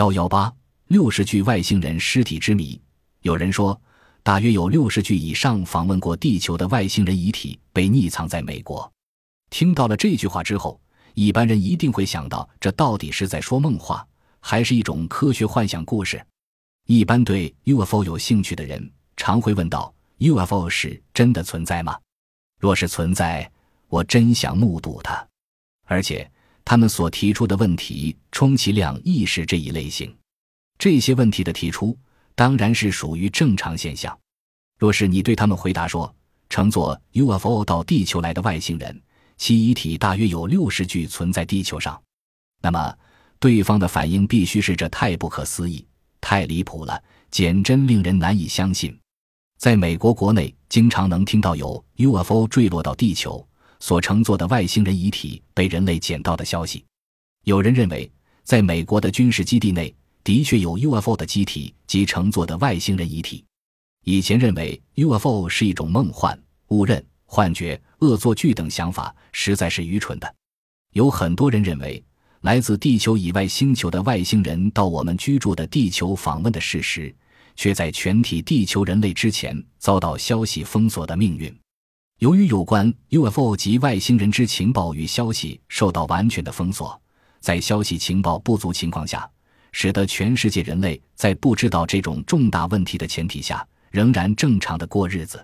幺幺八六十具外星人尸体之谜。有人说，大约有六十具以上访问过地球的外星人遗体被匿藏在美国。听到了这句话之后，一般人一定会想到，这到底是在说梦话，还是一种科学幻想故事？一般对 UFO 有兴趣的人，常会问道：UFO 是真的存在吗？若是存在，我真想目睹它。而且。他们所提出的问题，充其量亦是这一类型。这些问题的提出，当然是属于正常现象。若是你对他们回答说，乘坐 UFO 到地球来的外星人，其遗体大约有六十具存在地球上，那么对方的反应必须是这太不可思议、太离谱了，简真令人难以相信。在美国国内，经常能听到有 UFO 坠落到地球。所乘坐的外星人遗体被人类捡到的消息，有人认为，在美国的军事基地内的确有 UFO 的机体及乘坐的外星人遗体。以前认为 UFO 是一种梦幻、误认、幻觉、恶作剧等想法，实在是愚蠢的。有很多人认为，来自地球以外星球的外星人到我们居住的地球访问的事实，却在全体地球人类之前遭到消息封锁的命运。由于有关 UFO 及外星人之情报与消息受到完全的封锁，在消息情报不足情况下，使得全世界人类在不知道这种重大问题的前提下，仍然正常的过日子。